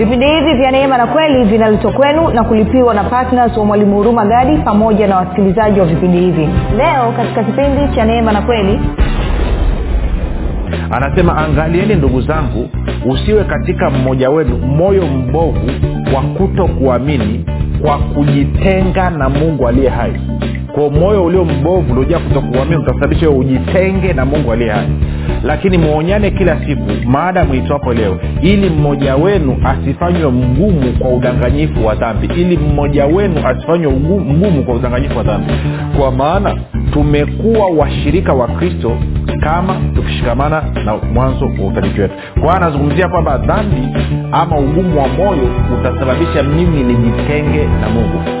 vipindi hivi vya neema na kweli vinaletwa kwenu na kulipiwa na ptns wa mwalimu huruma gadi pamoja na wasikilizaji wa vipindi hivi. Leo katika kipindi cha neema na kweli anasema angalieni ndugu zangu usiwe katika mmoja wenu moyo mbovu wa kuto kuamini kwa kujitenga na mungu aliye hai kwa moyo ulio mbovu uliojaa kutokuamini utasababisha ujitenge na mungu aliye hai. Lakini mwonyane kila siku maada mwitwapo leo ili mmoja wenu asifanywe mgumu kwa udanganyifu wa dhambi. Ili mmoja wenu asifanywe mgumu kwa udanganyifu wa dhambi. Kwa maana tumekuwa washirika wa kristo kama tukishikamana na mwanzo wa utabiti wetu. Kwa anazungumzia kwamba dhambi ama ugumu wa moyo utasababisha mimi nijitenge na mungu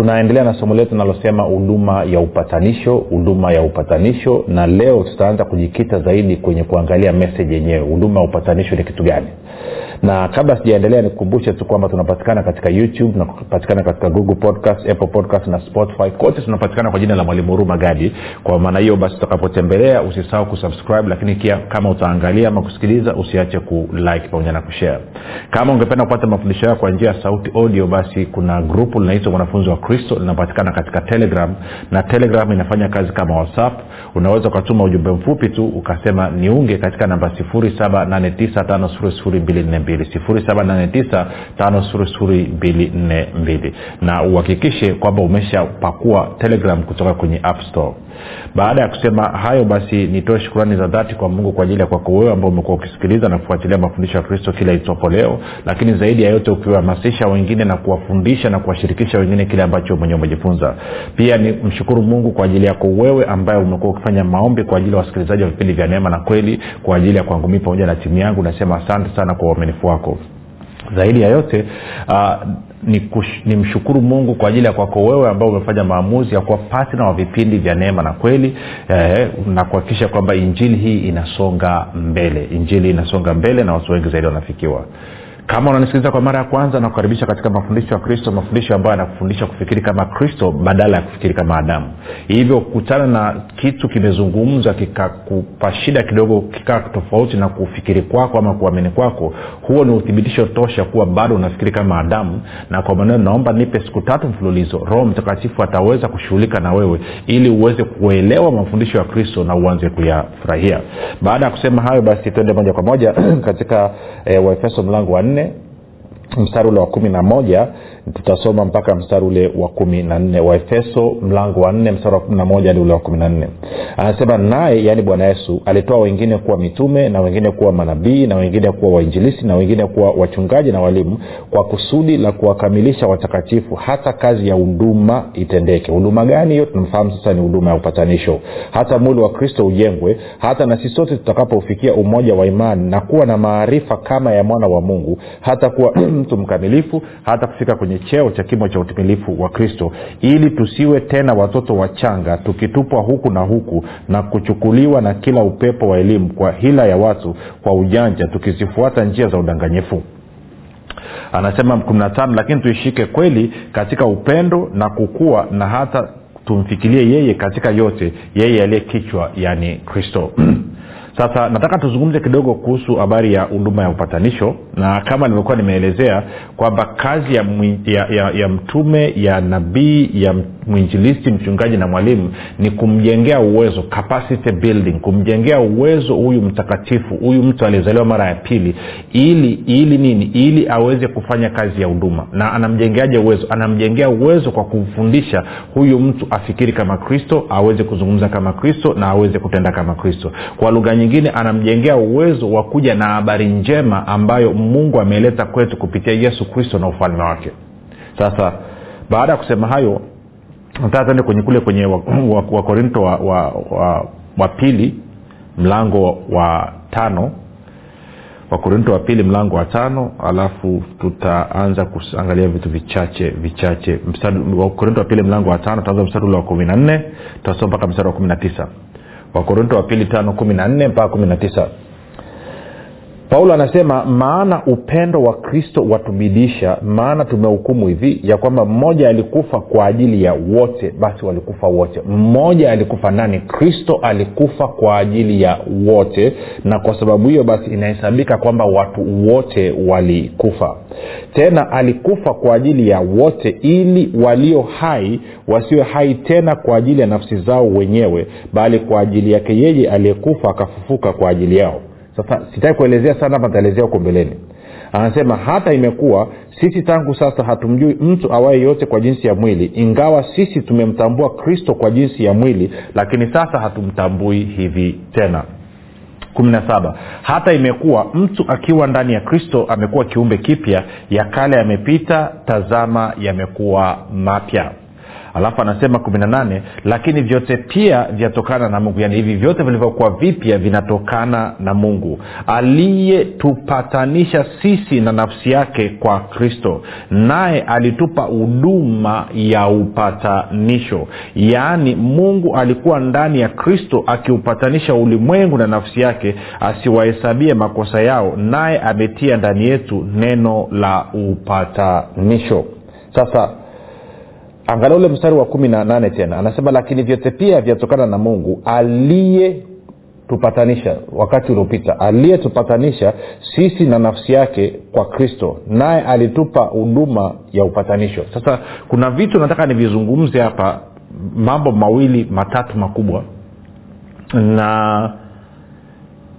tunaendelea na somo letu linalosema huduma ya upatanisho huduma ya upatanisho na leo tutaanza kujikita zaidi kwenye kuangalia meseji yenyewe. Huduma ya upatanisho ni kitu gani na kabla sijaendelea nikukumbushe tu kwamba tunapatikana katika youtube tunapatikana katika google podcast apple podcast na spotify. Kote tunapatikana kwa jina la mwalimu huruma gadi. Kwa maana hiyo basi utakapotembelea usisahau kusubscribe lakini kia kama utaangalia ama kusikiliza usiache kulike pamoja na kushare. Kama ungependa kupata mafundisho yao kwa njia ya sauti audio basi kuna grupu linaitwa mwanafunzi wa kristo linapatikana katika telegram. Na telegram inafanya kazi kama whatsapp. Unaweza ukatuma ujumbe mfupi tu ukasema niunge katika namba 7895242 7895242 na uhakikishe kwamba umeshapakua telegram kutoka kwenye app store baada ya kusema hayo basi nitoe shukurani za dhati kwa mungu kwa ajili ya kwako wewe ambao umekuwa ukisikiliza na kufuatilia mafundisho ya kristo kila itwapo leo. Lakini zaidi ya yote ukiwahamasisha wengine na kuwafundisha na kuwashirikisha wengine kile ambacho mwenyewe umejifunza. Pia ni mshukuru mungu kwa ajili yako wewe ambaye umekuwa ukifanya maombi kwa ajili ya wasikilizaji wa vipindi vya neema na kweli kwa ajili ya kwangu pamoja na timu yangu. Nasema asante sana kwa uaminifu wako zaidi ya yote uh, ni, ni mshukuru mungu kwa ajili ya kwako wewe ambao umefanya maamuzi ya kuwa patna wa vipindi vya neema na kweli eh, na kuhakikisha kwamba injili hii inasonga mbele. Injili inasonga mbele na watu wengi zaidi wanafikiwa kama unanisikiliza kwa mara ya kwanza nakukaribisha katika mafundisho ya kristo mafundisho ambayo yanakufundisha kufikiri kama kristo badala ya kufikiri kama adamu. Hivyo kukutana na kitu kimezungumzwa kikakupa shida kidogo kikaa tofauti na kufikiri kwako ama kuamini kwako huo ni uthibitisho tosha kuwa bado unafikiri kama adamu. Na kwa maneno naomba nipe siku tatu mfululizo. Roho mtakatifu ataweza kushughulika na wewe ili uweze kuelewa mafundisho ya kristo na uanze kuyafurahia. Baada ya kusema hayo basi twende moja kwa moja katika e, waefeso mlango wa nne mstari ule wa kumi na moja tutasoma mpaka mstari ule wa kumi na nne. Waefeso mlango wa nne mstari wa kumi na moja hadi ule wa kumi na nne. Anasema naye yaani bwana yesu alitoa wengine kuwa mitume na wengine kuwa manabii na wengine kuwa wainjilisi na wengine kuwa wachungaji na walimu kwa kusudi la kuwakamilisha watakatifu hata kazi ya huduma itendeke. Huduma gani hiyo? Tunamfahamu sasa ni huduma ya upatanisho. Hata mwili wa kristo ujengwe hata na sisi sote tutakapoufikia umoja wa imani na kuwa na maarifa kama ya mwana wa mungu hata kuwa mtu mkamilifu hata kufika kwenye cheo cha kimo cha utimilifu wa kristo ili tusiwe tena watoto wachanga tukitupwa huku na huku na kuchukuliwa na kila upepo wa elimu kwa hila ya watu kwa ujanja tukizifuata njia za udanganyifu. Anasema kumi na tano lakini tuishike kweli katika upendo na kukua na hata tumfikirie yeye katika yote yeye aliye kichwa yani kristo sasa nataka tuzungumze kidogo kuhusu habari ya huduma ya upatanisho na kama nimekuwa nimeelezea kwamba kazi ya, ya, ya, ya mtume ya nabii ya mwinjilisti mchungaji na mwalimu ni kumjengea uwezo capacity building kumjengea uwezo huyu mtakatifu huyu mtu aliyezaliwa mara ya pili ili ili nini? Ili aweze kufanya kazi ya huduma. Na anamjengeaje uwezo? Anamjengea uwezo kwa kumfundisha huyu mtu afikiri kama kristo aweze kuzungumza kama kristo na aweze kutenda kama kristo. Kwa lugha nyingine anamjengea uwezo wa kuja na habari njema ambayo mungu ameleta kwetu kupitia yesu kristo na ufalme wake. Sasa baada ya kusema hayo nataka tuende kwenye kule kwenye wakorinto wa, wa, wa, wa, wa pili mlango wa tano. Wakorinto wa pili mlango wa tano. Alafu tutaanza kuangalia vitu vichache vichache. Wakorinto wa pili mlango wa tano tutaanza mstari ule wa kumi na nne. Tutasoma mpaka mstari wa kumi na tisa. Wakorinto wa pili tano kumi na nne mpaka kumi na tisa paulo anasema maana upendo wa kristo watubidisha maana tumehukumu hivi ya kwamba mmoja alikufa kwa ajili ya wote basi walikufa wote. Mmoja alikufa nani? Kristo alikufa kwa ajili ya wote na kwa sababu hiyo basi inahesabika kwamba watu wote walikufa. Tena alikufa kwa ajili ya wote ili walio hai wasiwe hai tena kwa ajili ya nafsi zao wenyewe bali kwa ajili yake yeye aliyekufa akafufuka kwa ajili yao sasa sitaki kuelezea sana hapa nitaelezea huko mbeleni. Anasema hata imekuwa sisi tangu sasa hatumjui mtu awaye yote kwa jinsi ya mwili ingawa sisi tumemtambua kristo kwa jinsi ya mwili lakini sasa hatumtambui hivi tena. Kumi na saba hata imekuwa mtu akiwa ndani ya kristo amekuwa kiumbe kipya ya kale yamepita tazama yamekuwa mapya alafu anasema kumi na nane lakini vyote pia vyatokana na mungu. Yaani hivi vyote vilivyokuwa vipya vinatokana na mungu. Aliyetupatanisha sisi na nafsi yake kwa kristo naye alitupa huduma ya upatanisho. Yaani mungu alikuwa ndani ya kristo akiupatanisha ulimwengu na nafsi yake asiwahesabie makosa yao naye ametia ndani yetu neno la upatanisho. Sasa angalia ule mstari wa kumi na nane tena anasema lakini vyote pia vyatokana na mungu aliye tupatanisha wakati uliopita aliyetupatanisha sisi na nafsi yake kwa kristo naye alitupa huduma ya upatanisho. Sasa kuna vitu nataka nivizungumze hapa mambo mawili matatu makubwa. Na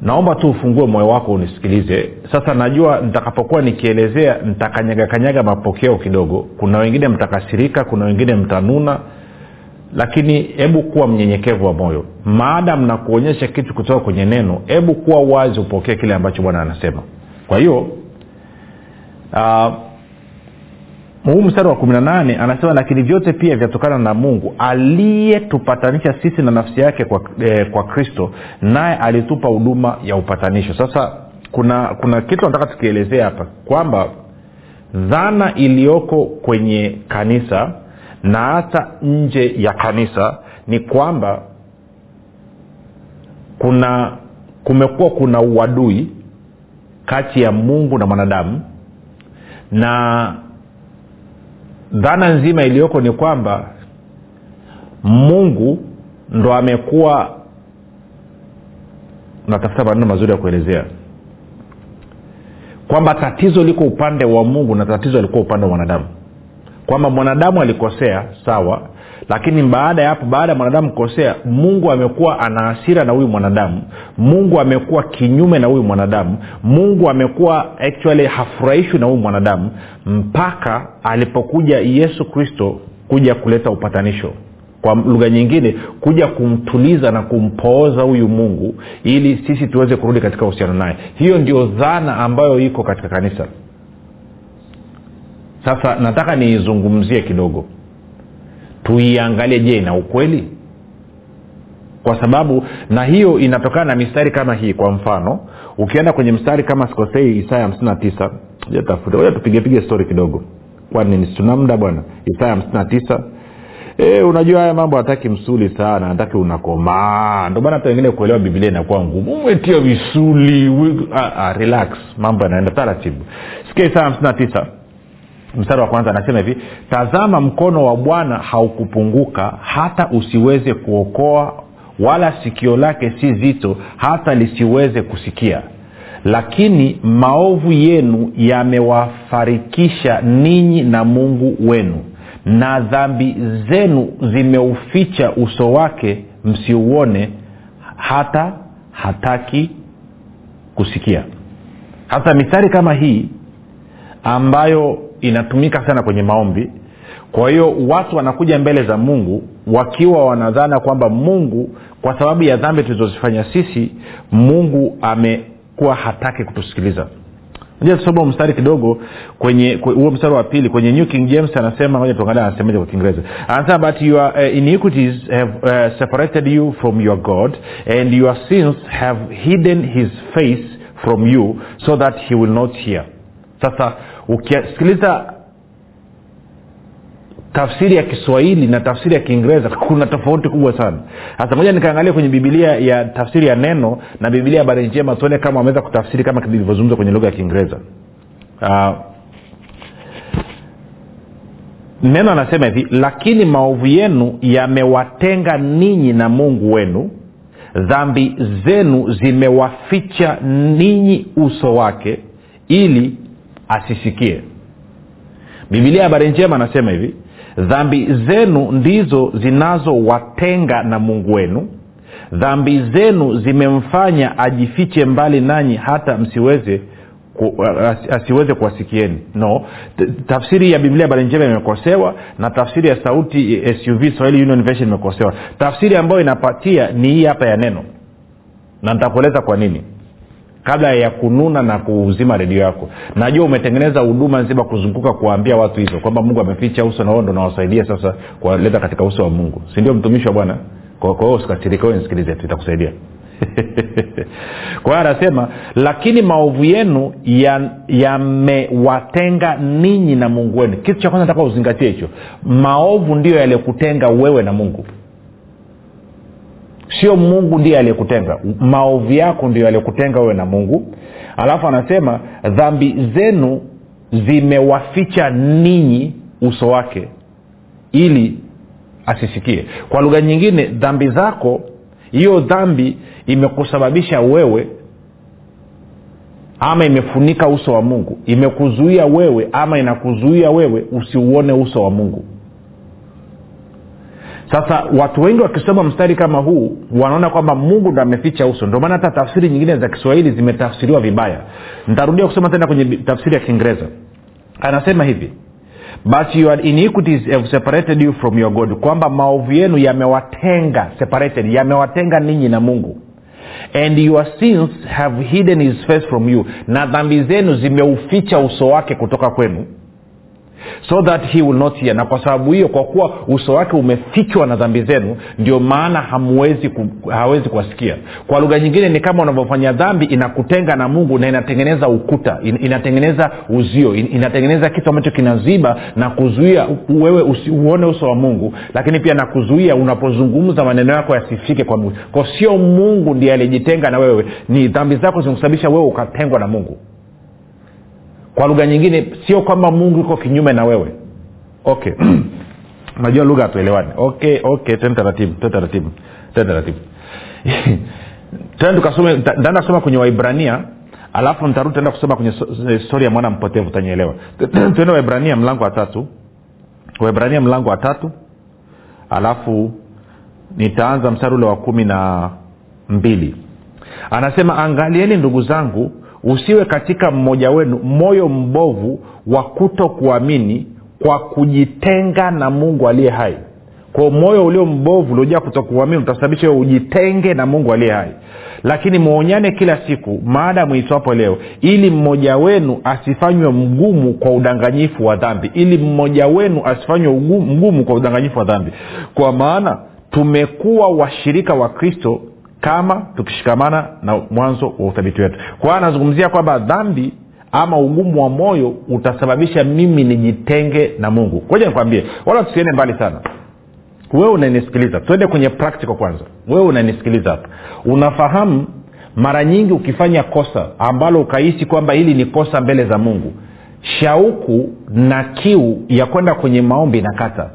naomba tu ufungue moyo wako unisikilize sasa najua nitakapokuwa nikielezea ntakanyagakanyaga mapokeo kidogo. Kuna wengine mtakasirika kuna wengine mtanuna lakini hebu kuwa mnyenyekevu wa moyo. Maadam na kuonyesha kitu kutoka kwenye neno hebu kuwa wazi upokee kile ambacho bwana anasema. Kwa hiyo uh, huu mstari wa kumi na nane anasema lakini vyote pia vyatokana na mungu aliyetupatanisha sisi na nafsi yake kwa, eh, kwa kristo naye alitupa huduma ya upatanisho. Sasa kuna kuna kitu nataka tukielezea hapa kwamba dhana iliyoko kwenye kanisa na hata nje ya kanisa ni kwamba kuna kumekuwa kuna uadui kati ya mungu na mwanadamu na dhana nzima iliyoko ni kwamba mungu ndo amekuwa natafuta maneno mazuri ya kuelezea kwamba tatizo liko upande wa mungu na tatizo alikuwa upande wa mwanadamu. Kwamba mwanadamu alikosea sawa lakini baada ya hapo baada ya mwanadamu kukosea mungu amekuwa ana hasira na huyu mwanadamu. Mungu amekuwa kinyume na huyu mwanadamu. Mungu amekuwa actually hafurahishwi na huyu mwanadamu mpaka alipokuja yesu kristo kuja kuleta upatanisho kwa lugha nyingine kuja kumtuliza na kumpooza huyu mungu ili sisi tuweze kurudi katika uhusiano naye. Hiyo ndio dhana ambayo iko katika kanisa. Sasa nataka niizungumzie kidogo. Tuiangalie je ina ukweli? Kwa sababu na hiyo inatokana na mistari kama hii. Kwa mfano ukienda kwenye mstari kama sikosei isaya hamsini na tisa. Tupigepige stori kidogo. Kwani tuna muda bwana. Isaya hamsini na tisa E, unajua haya mambo hataki msuli sana hataki unakomaa. Ndo maana hata wengine kuelewa biblia inakuwa ngumu. Umetia visuli ah, ah, relax mambo yanaenda. Taratibu sikia tisa mstari wa kwanza anasema hivi tazama mkono wa bwana haukupunguka hata usiweze kuokoa wala sikio lake si zito hata lisiweze kusikia. Lakini maovu yenu yamewafarikisha ninyi na mungu wenu na dhambi zenu zimeuficha uso wake msiuone hata hataki kusikia. Hasa mistari kama hii ambayo inatumika sana kwenye maombi. Kwa hiyo watu wanakuja mbele za mungu wakiwa wanadhana kwamba mungu kwa sababu ya dhambi tulizozifanya sisi mungu amekuwa hataki kutusikiliza moja tusoma mstari kidogo kwenye huo mstari wa pili kwenye new king james anasema moja tuangalia anasemaje kwa kiingereza. Anasema but your uh, iniquities have uh, separated you from your god and your sins have hidden his face from you so that he will not hear. Sasa ukisikiliza tafsiri ya kiswahili na tafsiri ya kiingereza kuna tofauti kubwa sana. Hasa moja nikaangalia kwenye bibilia ya tafsiri ya neno na bibilia ya habari njema tuone kama wameweza kutafsiri kama ilivyozungumza kwenye lugha ya kiingereza. Uh, neno anasema hivi lakini maovu yenu yamewatenga ninyi na mungu wenu. Dhambi zenu zimewaficha ninyi uso wake ili asisikie. Bibilia habari njema anasema hivi dhambi zenu ndizo zinazowatenga na mungu wenu. Dhambi zenu zimemfanya ajifiche mbali nanyi hata msiweze ku, asiweze kuwasikieni. No. Tafsiri ya biblia habari njema imekosewa na tafsiri ya sauti suv swahili union version imekosewa. Tafsiri ambayo inapatia ni hii hapa ya neno. Na nitakueleza kwa nini kabla ya kununa na kuuzima redio yako. Najua umetengeneza huduma nzima kuzunguka kuwaambia watu hivyo kwamba mungu ameficha uso na ndo nawasaidia sasa kuwaleta katika uso wa mungu. Sindio mtumishi wa bwana? Kwa hiyo tu itakusaidia. Kwa hiyo anasema lakini maovu yenu yamewatenga ya ninyi na mungu wenu. Kitu cha kwanza nataka uzingatie hicho. Maovu ndiyo yaliyokutenga wewe na mungu sio mungu ndiye aliyekutenga. Maovu yako ndio aliyekutenga wewe na mungu. Alafu anasema dhambi zenu zimewaficha ninyi uso wake ili asisikie. Kwa lugha nyingine dhambi zako hiyo dhambi imekusababisha wewe ama imefunika uso wa mungu. Imekuzuia wewe ama inakuzuia wewe usiuone uso wa mungu sasa watu wengi wakisoma mstari kama huu wanaona kwamba mungu ndo ameficha uso. Ndio maana hata tafsiri nyingine za kiswahili zimetafsiriwa vibaya. Nitarudia kusoma tena kwenye tafsiri ya kiingereza. Anasema hivi but your iniquities have separated you from your god kwamba maovu yenu yamewatenga separated yamewatenga ninyi na mungu. And your sins have hidden his face from you na dhambi zenu zimeuficha uso wake kutoka kwenu so that he will not hear na kwa sababu hiyo kwa kuwa uso wake umefichwa na dhambi zenu ndio maana hamwezi ku, hawezi kuwasikia. Kwa lugha nyingine ni kama unavyofanya dhambi inakutenga na mungu na inatengeneza ukuta in, inatengeneza uzio in, inatengeneza kitu ambacho kinaziba na kuzuia wewe uone uso wa mungu. Lakini pia na kuzuia unapozungumza maneno yako yasifike kwa mungu. Kwa sio mungu ndiye aliyejitenga na wewe. Ni dhambi zako zimekusababisha wewe ukatengwa na mungu kwa lugha nyingine sio kwamba mungu iko kinyume na wewe. Okay. Najua lugha hatuelewani. Okay okay tena taratibu tena taratibu tena taratibu. Tena tukasome ntaenda kusoma kwenye waibrania alafu nitarudi taenda kusoma kwenye historia ya mwana mpotevu utanyelewa tuende waibrania mlango wa tatu. Waibrania mlango wa tatu alafu nitaanza mstari ule wa kumi na mbili. Anasema angalieni ndugu zangu usiwe katika mmoja wenu moyo mbovu wa kuto kuamini kwa kujitenga na mungu aliye hai. Kwa moyo ulio mbovu uliojaa kutokuamini utasababisha wewe ujitenge na mungu aliye hai. Lakini mwonyane kila siku maada mwitwapo leo ili mmoja wenu asifanywe mgumu kwa udanganyifu wa dhambi. Ili mmoja wenu asifanywe mgumu kwa udanganyifu wa dhambi. Kwa maana tumekuwa washirika wa kristo kama tukishikamana na mwanzo wa uthabiti wetu. Kwa anazungumzia kwamba dhambi ama ugumu wa moyo utasababisha mimi nijitenge na mungu. Koja nikwambie wala tusiende mbali sana. Wewe unanisikiliza tuende kwenye practical kwanza. Wewe unanisikiliza hapa. Unafahamu mara nyingi ukifanya kosa ambalo ukahisi kwamba hili ni kosa mbele za mungu shauku na kiu ya kwenda kwenye maombi inakata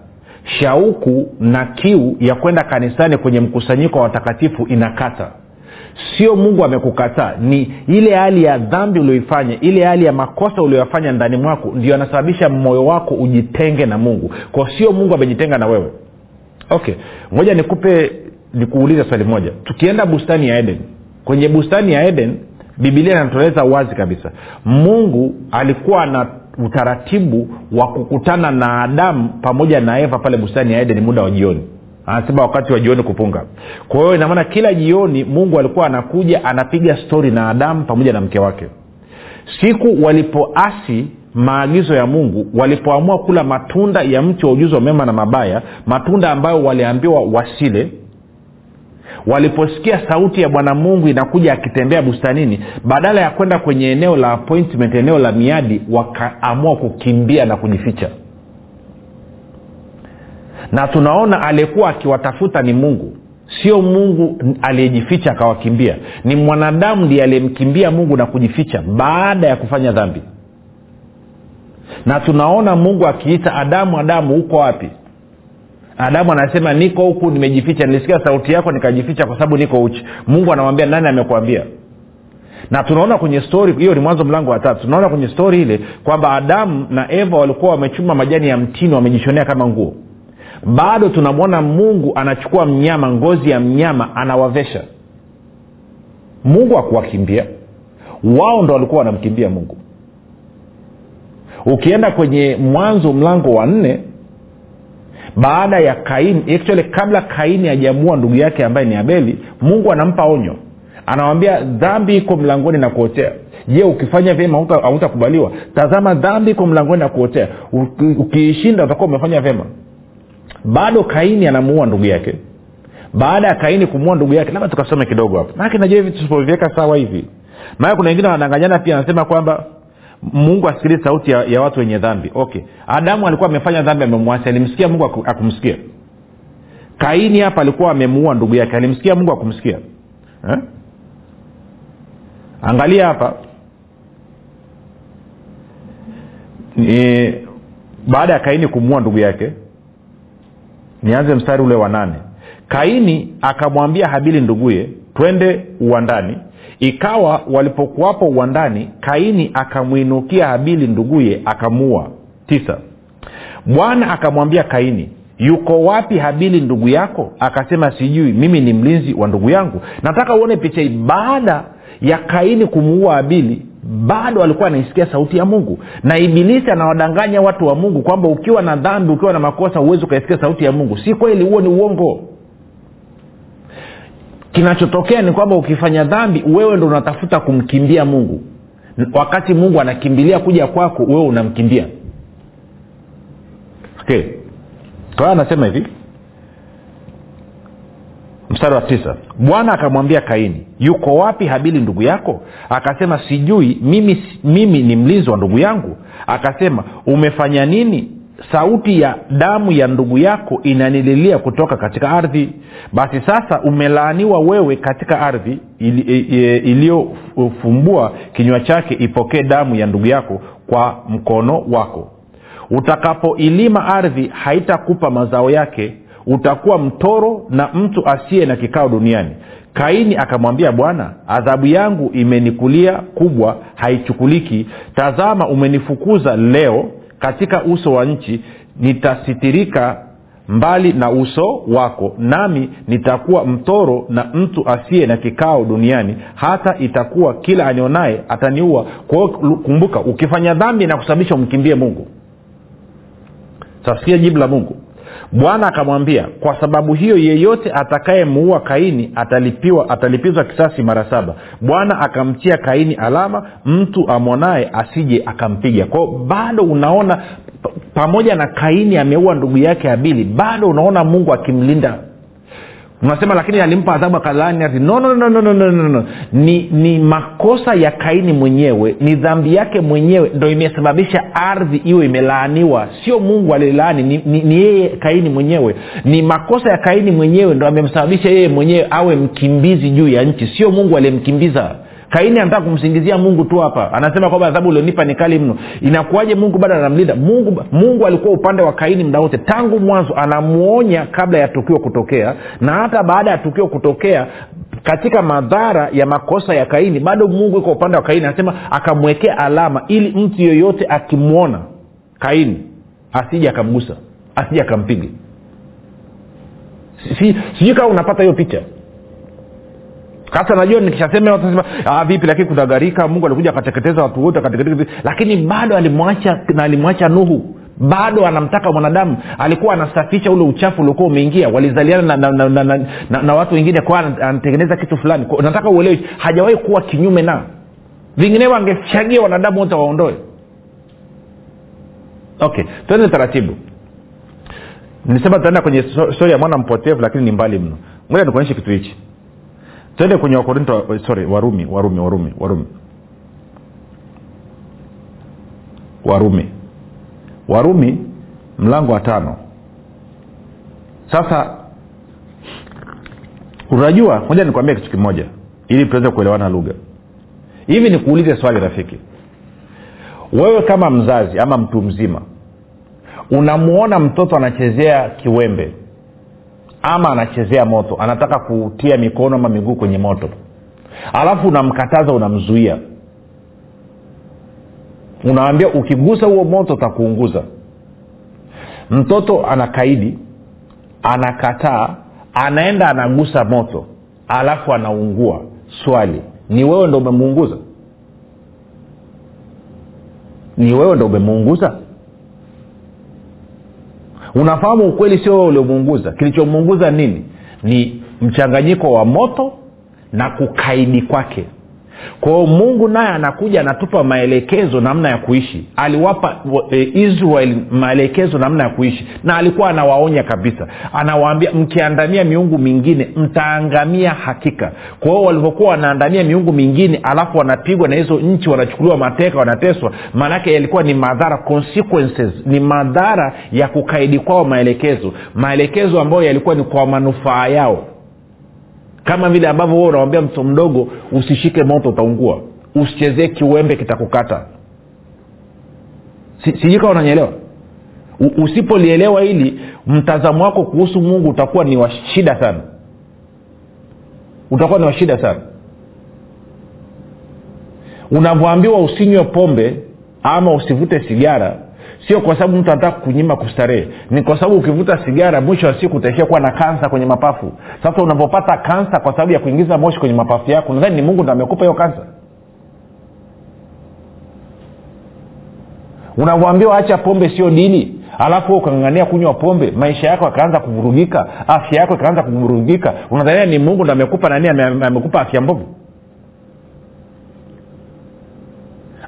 shauku na kiu ya kwenda kanisani kwenye mkusanyiko wa watakatifu inakata. Sio mungu amekukataa ni ile hali ya dhambi ulioifanya ile hali ya makosa ulioyafanya ndani mwako ndio anasababisha moyo wako ujitenge na mungu. Kwa sio mungu amejitenga na wewe. Okay moja nikupe nikuulize swali moja. Tukienda bustani ya eden kwenye bustani ya eden bibilia inatueleza wazi kabisa. Mungu alikuwa na utaratibu wa kukutana na adamu pamoja na eva pale bustani ya edeni muda wa jioni. Anasema wakati wa jioni kupunga. Kwa hiyo inamaana kila jioni mungu alikuwa anakuja anapiga stori na adamu pamoja na mke wake. Siku walipoasi maagizo ya mungu walipoamua kula matunda ya mti wa ujuzi wa mema na mabaya matunda ambayo waliambiwa wasile waliposikia sauti ya bwana mungu inakuja akitembea bustanini badala ya kwenda kwenye eneo la appointment eneo la miadi wakaamua kukimbia na kujificha. Na tunaona aliyekuwa akiwatafuta ni mungu. Sio mungu aliyejificha akawakimbia. Ni mwanadamu ndiye aliyemkimbia mungu na kujificha baada ya kufanya dhambi. Na tunaona mungu akiita adamu adamu huko wapi adamu anasema niko huku nimejificha. Nilisikia sauti yako nikajificha kwa sababu niko uchi. Mungu anamwambia nani amekwambia na tunaona kwenye stori hiyo ni mwanzo mlango wa tatu. Tunaona kwenye stori ile kwamba adamu na eva walikuwa wamechuma majani ya mtini wamejishonea kama nguo. Bado tunamwona mungu anachukua mnyama ngozi ya mnyama anawavesha. Mungu akuwakimbia wao ndo walikuwa wanamkimbia mungu. Ukienda kwenye mwanzo mlango wa nne baada ya kaini actually kabla kaini ajamua ndugu yake ambaye ni abeli mungu anampa onyo. Anawambia dhambi iko mlangoni na kuotea. Je ukifanya vyema hautakubaliwa? Tazama dhambi iko mlangoni na kuotea. Ukiishinda utakuwa umefanya vyema. Bado kaini anamuua ndugu yake. Baada ya kaini kumua ndugu yake labda tukasome kidogo hapo. Maake najua hivi tusipoviweka sawa hivi. Maana kuna wengine wanadanganyana pia anasema kwamba mungu asikilizi sauti ya, ya watu wenye dhambi. Okay. Adamu alikuwa amefanya dhambi amemwasi alimsikia mungu akumsikia. Kaini hapa alikuwa amemuua ndugu yake. Alimsikia mungu akumsikia. Eh? angalia hapa. E, baada ya kaini kumuua ndugu yake nianze mstari ule wa nane. Kaini akamwambia habili nduguye twende uwandani. Ikawa walipokuwapo uwandani kaini akamwinukia habili nduguye akamuua tisa. Bwana akamwambia kaini yuko wapi habili ndugu yako? Akasema sijui mimi ni mlinzi wa ndugu yangu. Nataka uone picha hii. Baada ya kaini kumuua habili bado alikuwa anaisikia sauti ya mungu. Na ibilisi anawadanganya watu wa mungu kwamba ukiwa na dhambi ukiwa na makosa huwezi ukaisikia sauti ya mungu. Si kweli huo ni uongo kinachotokea ni kwamba ukifanya dhambi wewe ndo unatafuta kumkimbia mungu. Wakati mungu anakimbilia kuja kwako wewe unamkimbia. Okay. kwa anasema hivi. Mstari wa tisa. Bwana akamwambia kaini yuko wapi habili ndugu yako? Akasema sijui mimi, mimi ni mlinzi wa ndugu yangu. Akasema umefanya nini sauti ya damu ya ndugu yako inanililia kutoka katika ardhi basi sasa umelaaniwa wewe katika ardhi iliyofumbua kinywa chake ipokee damu ya ndugu yako kwa mkono wako. Utakapoilima ardhi haitakupa mazao yake utakuwa mtoro na mtu asiye na kikao duniani. Kaini akamwambia bwana adhabu yangu imenikulia kubwa haichukuliki. Tazama umenifukuza leo katika uso wa nchi nitasitirika mbali na uso wako nami nitakuwa mtoro na mtu asiye na kikao duniani. Hata itakuwa kila anionaye ataniua. Kwa kumbuka ukifanya dhambi na kusababisha umkimbie mungu sasikia jibu la mungu bwana akamwambia kwa sababu hiyo yeyote atakayemuua kaini atalipiwa atalipizwa kisasi mara saba. Bwana akamtia kaini alama mtu amwonaye asije akampiga. Kwao bado unaona pamoja na kaini ameua ndugu yake abili bado unaona mungu akimlinda unasema lakini alimpa adhabu akalaani ardhi. No, no, no, no, no, no, no. Ni, ni makosa ya kaini mwenyewe ni dhambi yake mwenyewe ndo imesababisha ardhi iwe imelaaniwa. Sio mungu alilaani ni, ni, ni yeye kaini mwenyewe. Ni makosa ya kaini mwenyewe ndo amemsababisha yeye mwenyewe awe mkimbizi juu ya nchi. Sio mungu aliyemkimbiza kaini anataka kumsingizia mungu tu hapa. Anasema kwamba adhabu ulionipa ni kali mno. Inakuwaje mungu bado anamlinda? Mungu mungu alikuwa upande wa kaini mda wote. Tangu mwanzo anamwonya kabla ya tukio kutokea na hata baada ya tukio kutokea katika madhara ya makosa ya kaini bado mungu iko upande wa kaini. Anasema akamwekea alama ili mtu yoyote akimwona kaini asije akamgusa asije akampiga. Sijui si, kama unapata hiyo picha sasa najua nikishasema watasema ah, vipi lakini kuna mungu alikuja akateketeza watu wote akateketeza lakini bado alimwacha na alimwacha nuhu. Bado anamtaka mwanadamu. Alikuwa anasafisha ule uchafu uliokuwa umeingia. Walizaliana na, na, na, na, na, na watu wengine kwa anatengeneza kitu fulani. Nataka uelewe hajawahi kuwa kinyume na. Vinginevyo angechagia wanadamu wote waondoe. Okay tuende taratibu. Nisema tutaenda kwenye stori ya mwana mpotevu lakini ni mbali mno. Ngoja nikuonyeshe kitu hichi twende kwenye wakorinto sorry warumi warumi warumi warumi. Warumi. Warumi mlango wa tano. Sasa unajua moja nikwambia kitu kimoja ili tuweze kuelewana lugha. Hivi nikuulize swali rafiki. Wewe kama mzazi ama mtu mzima unamwona mtoto anachezea kiwembe ama anachezea moto anataka kutia mikono ama miguu kwenye moto. Alafu unamkataza unamzuia. Unawambia ukigusa huo moto utakuunguza. Mtoto anakaidi anakataa anaenda anagusa moto alafu anaungua. Swali ni wewe ndo umemuunguza? Ni wewe ndo umemuunguza unafahamu ukweli sio uliomuunguza? Kilichomuunguza nini? Ni mchanganyiko wa moto na kukaidi kwake kwao mungu naye anakuja anatupa maelekezo namna ya kuishi. Aliwapa e, israel maelekezo namna ya kuishi. Na alikuwa anawaonya kabisa. Anawaambia mkiandamia miungu mingine mtaangamia hakika. Kwao walivyokuwa wanaandamia miungu mingine alafu wanapigwa na hizo nchi wanachukuliwa mateka wanateswa maanake yalikuwa ni madhara consequences ni madhara ya kukaidi kwao maelekezo. Maelekezo ambayo yalikuwa ni kwa manufaa yao kama vile ambavyo huo unawambia mtoto mdogo usishike moto utaungua. Usichezee kiwembe kitakukata. Sijui si kama unanyeelewa usipolielewa hili mtazamo wako kuhusu mungu utakuwa ni wa shida sana. Utakuwa ni wa shida sana. Unavyoambiwa usinywe pombe ama usivute sigara sio kwa sababu mtu anataka kunyima kustarehe. Ni kwa sababu ukivuta sigara mwisho wa siku utaishia kuwa na kansa kwenye mapafu. Sasa unavyopata kansa kwa sababu ya kuingiza moshi kwenye mapafu yako nadhani ni mungu ndo amekupa hiyo kansa unavyoambiwa acha pombe sio dini. Alafu ukangangania kunywa pombe maisha yako akaanza kuvurugika afya yako ikaanza kuvurugika. Unadhania ni mungu ndo amekupa nani amekupa afya mbovu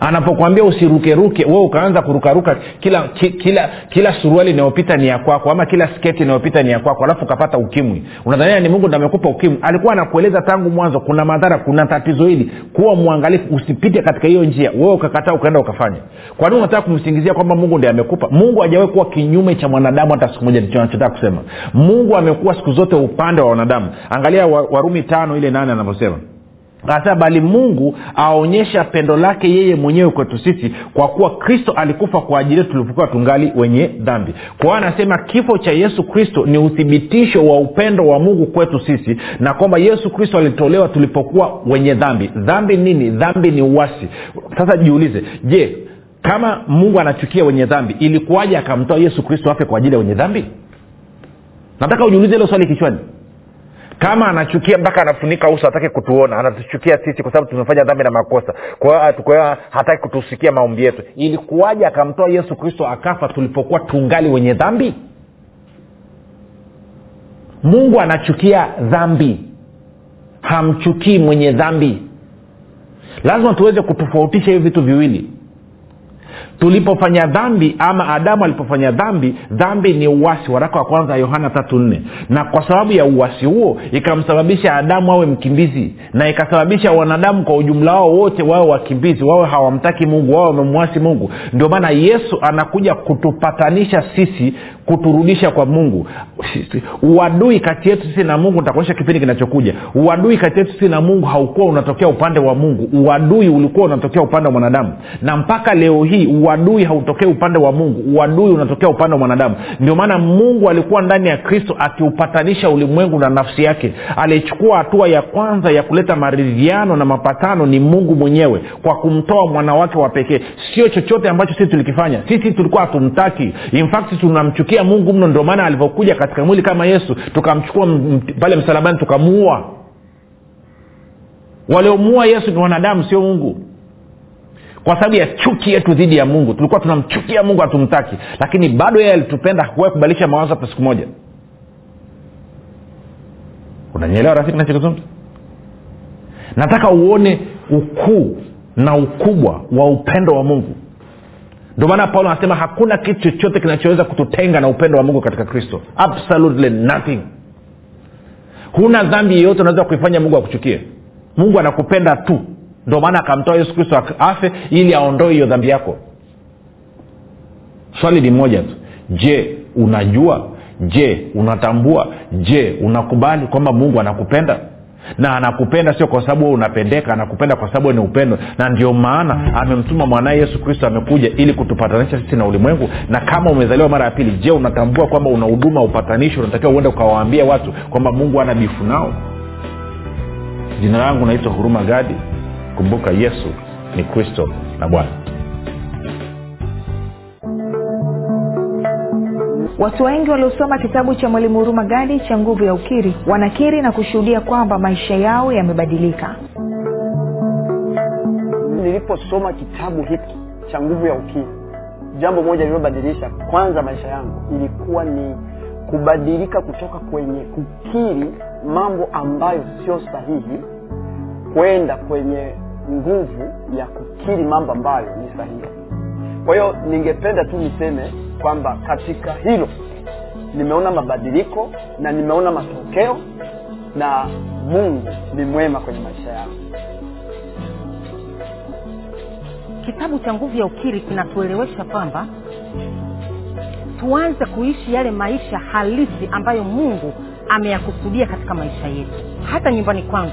anapokwambia usirukeruke we ukaanza kurukaruka kila ki, kila kila suruali inayopita ni ya kwako ama kila sketi inayopita ni ya kwako alafu ukapata ukimwi. Unadhania ni mungu ndo amekupa ukimwi? Alikuwa anakueleza tangu mwanzo kuna madhara kuna tatizo hili. Kuwa mwangalifu usipite katika hiyo njia. Wewe ukakataa ukaenda ukafanya. Kwa nini unataka kumsingizia kwamba mungu ndi amekupa? Mungu hajawahi kuwa kinyume cha mwanadamu hata siku moja ndicho kusema. Mungu amekuwa siku zote upande wa wanadamu. Angalia warumi tano ile nane anavyosema hasa bali mungu aonyesha pendo lake yeye mwenyewe kwetu sisi kwa kuwa kristo alikufa kwa ajili yetu tulipokuwa tungali wenye dhambi. Kwa hiyo anasema kifo cha yesu kristo ni uthibitisho wa upendo wa mungu kwetu sisi na kwamba yesu kristo alitolewa tulipokuwa wenye dhambi. Dhambi nini? Dhambi ni uwasi sasa jiulize je kama mungu anachukia wenye dhambi ilikuwaje akamtoa yesu kristo afe kwa ajili ya wenye dhambi? Nataka ujiulize hilo swali kichwani kama anachukia mpaka anafunika uso hataki kutuona. Anatuchukia sisi kwa sababu tumefanya dhambi na makosa. Kwa hiyo hataki kutusikia maombi yetu. Ilikuwaje akamtoa yesu kristo akafa tulipokuwa tungali wenye dhambi? Mungu anachukia dhambi. Hamchukii mwenye dhambi. Lazima tuweze kutofautisha hivi vitu viwili tulipofanya dhambi ama adamu alipofanya dhambi dhambi ni uwasi waraka wa kwanza yohana tatu nne. Na kwa sababu ya uwasi huo ikamsababisha adamu awe mkimbizi na ikasababisha wanadamu kwa ujumla wao wote wawe wakimbizi wawe hawamtaki mungu wawe wamemwasi mungu. Ndio maana yesu anakuja kutupatanisha sisi kuturudisha kwa mungu. Uadui kati yetu sisi na mungu nitakuonyesha kipindi kinachokuja. Uadui kati yetu sisi na mungu haukuwa unatokea upande wa mungu. Uadui ulikuwa unatokea upande wa mwanadamu. Na mpaka leo hii uadui hautokei upande wa mungu uadui unatokea upande wa mwanadamu. Ndio maana mungu alikuwa ndani ya kristo akiupatanisha ulimwengu na nafsi yake. Alichukua hatua ya kwanza ya kuleta maridhiano na mapatano ni mungu mwenyewe kwa kumtoa mwana wake wa pekee. Sio chochote ambacho sisi tulikifanya. Sisi tulikuwa hatumtaki. In tunamchukia mungu mno ndio maana alivyokuja katika mwili kama yesu tukamchukua pale msalabani tukamuua. Waliomuua yesu ni wanadamu sio mungu kwa sababu ya chuki yetu dhidi ya mungu. Tulikuwa tunamchukia mungu hatumtaki. Lakini bado yeye alitupenda hakuwahi kubadilisha mawazo hata siku moja. Unanyeelewa rafiki nachokizungumza nataka uone ukuu na ukubwa wa upendo wa mungu. Ndio maana paulo anasema hakuna kitu chochote kinachoweza kututenga na upendo wa mungu katika kristo. Absolutely nothing. Huna dhambi yeyote unaweza kuifanya mungu akuchukie. Mungu anakupenda tu ndio maana akamtoa yesu kristo afe ili aondoe hiyo dhambi yako. Swali ni moja tu. Je unajua? Je unatambua? Je unakubali kwamba mungu anakupenda? Na anakupenda sio kwa sababu unapendeka anakupenda kwa sababu ni upendo. Na ndio maana amemtuma mwanaye yesu kristo amekuja ili kutupatanisha sisi na ulimwengu. Na kama umezaliwa mara ya pili je unatambua kwamba una huduma upatanishi unatakiwa uende ukawaambia watu kwamba mungu ana bifu nao? Jina langu naitwa huruma gadi kumbuka yesu ni kristo na bwana. Watu wengi waliosoma kitabu cha mwalimu huruma gadi cha nguvu ya ukiri wanakiri na kushuhudia kwamba maisha yao yamebadilika. Niliposoma kitabu hiki cha nguvu ya ukiri jambo moja lililobadilisha kwanza maisha yangu ilikuwa ni kubadilika kutoka kwenye kukiri mambo ambayo sio sahihi kwenda kwenye nguvu ya kukiri mambo ambayo ni sahihi. Kwa hiyo ningependa tu niseme kwamba katika hilo nimeona mabadiliko na nimeona matokeo na mungu ni mwema kwenye maisha yao kitabu cha nguvu ya ukiri kinatuelewesha kwamba tuanze kuishi yale maisha halisi ambayo mungu ameyakusudia katika maisha yetu. Hata nyumbani kwangu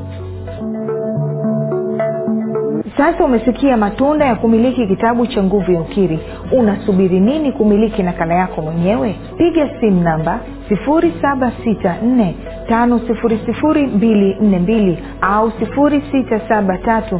sasa umesikia matunda ya kumiliki kitabu cha nguvu ya ukiri. Unasubiri nini kumiliki nakala yako mwenyewe? Piga simu namba 7645242 au 673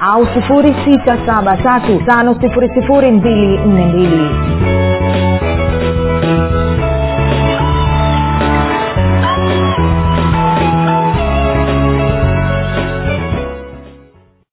au 673 5242